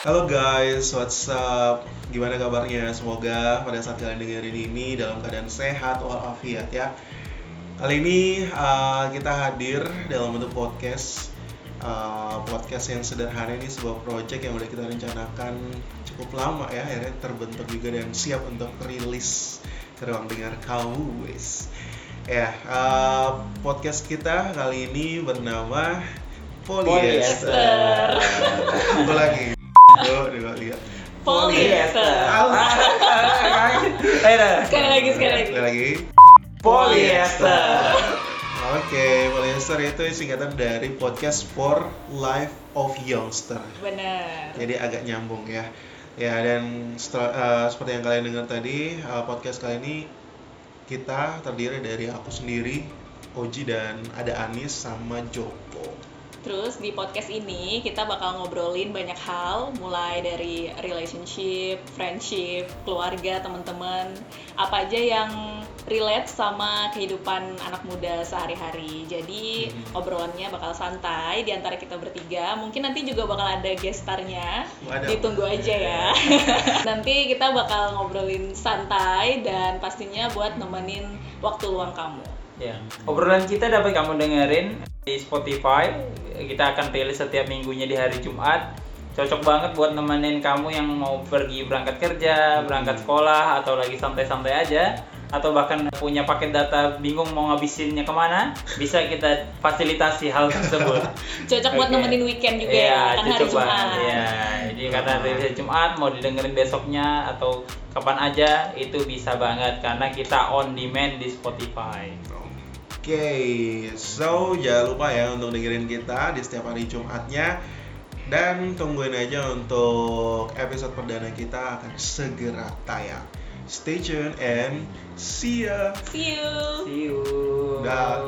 Halo guys, what's up? Gimana kabarnya? Semoga pada saat kalian dengerin ini dalam keadaan sehat walafiat ya. Kali ini uh, kita hadir dalam bentuk podcast. Uh, podcast yang sederhana ini sebuah project yang udah kita rencanakan cukup lama ya, akhirnya terbentuk juga dan siap untuk rilis ke ruang dengar kamu, guys. Ya, uh, podcast kita kali ini bernama Polyester. Polyester. Lagi. Dua lihat. Polyester. Ayo, Sekali lagi, sekali lagi. Sekali lagi. Polyester. Oke, polyester itu singkatan dari podcast for life of youngster. Benar. Jadi agak nyambung ya. Ya dan setelah, eh, seperti yang kalian dengar tadi, eh, podcast kali ini kita terdiri dari aku sendiri, Oji dan ada Anis sama Joko. Terus di podcast ini kita bakal ngobrolin banyak hal, mulai dari relationship, friendship, keluarga, teman-teman, apa aja yang relate sama kehidupan anak muda sehari-hari. Jadi Hmm. obrolannya bakal santai di antara kita bertiga. Mungkin nanti juga bakal ada gestarnya. Ditunggu aja ya. nanti kita bakal ngobrolin santai dan pastinya buat nemenin waktu luang kamu. Ya. Obrolan kita dapat kamu dengerin di Spotify. Kita akan rilis setiap minggunya di hari Jumat. Cocok banget buat nemenin kamu yang mau pergi berangkat kerja, berangkat sekolah, atau lagi santai-santai aja. Atau bahkan punya paket data bingung mau ngabisinnya ke mana, bisa kita fasilitasi hal tersebut. Cocok buat Oke. nemenin weekend juga Iya, ya, kan hari Jumat. banget. Iya, jadi karena rilis hari Jumat mau didengerin besoknya atau kapan aja itu bisa banget karena kita on demand di Spotify. Oke, so jangan lupa ya untuk dengerin kita di setiap hari Jumatnya dan tungguin aja untuk episode perdana kita akan segera tayang. Stay tuned and see ya. See you. See you. Dah.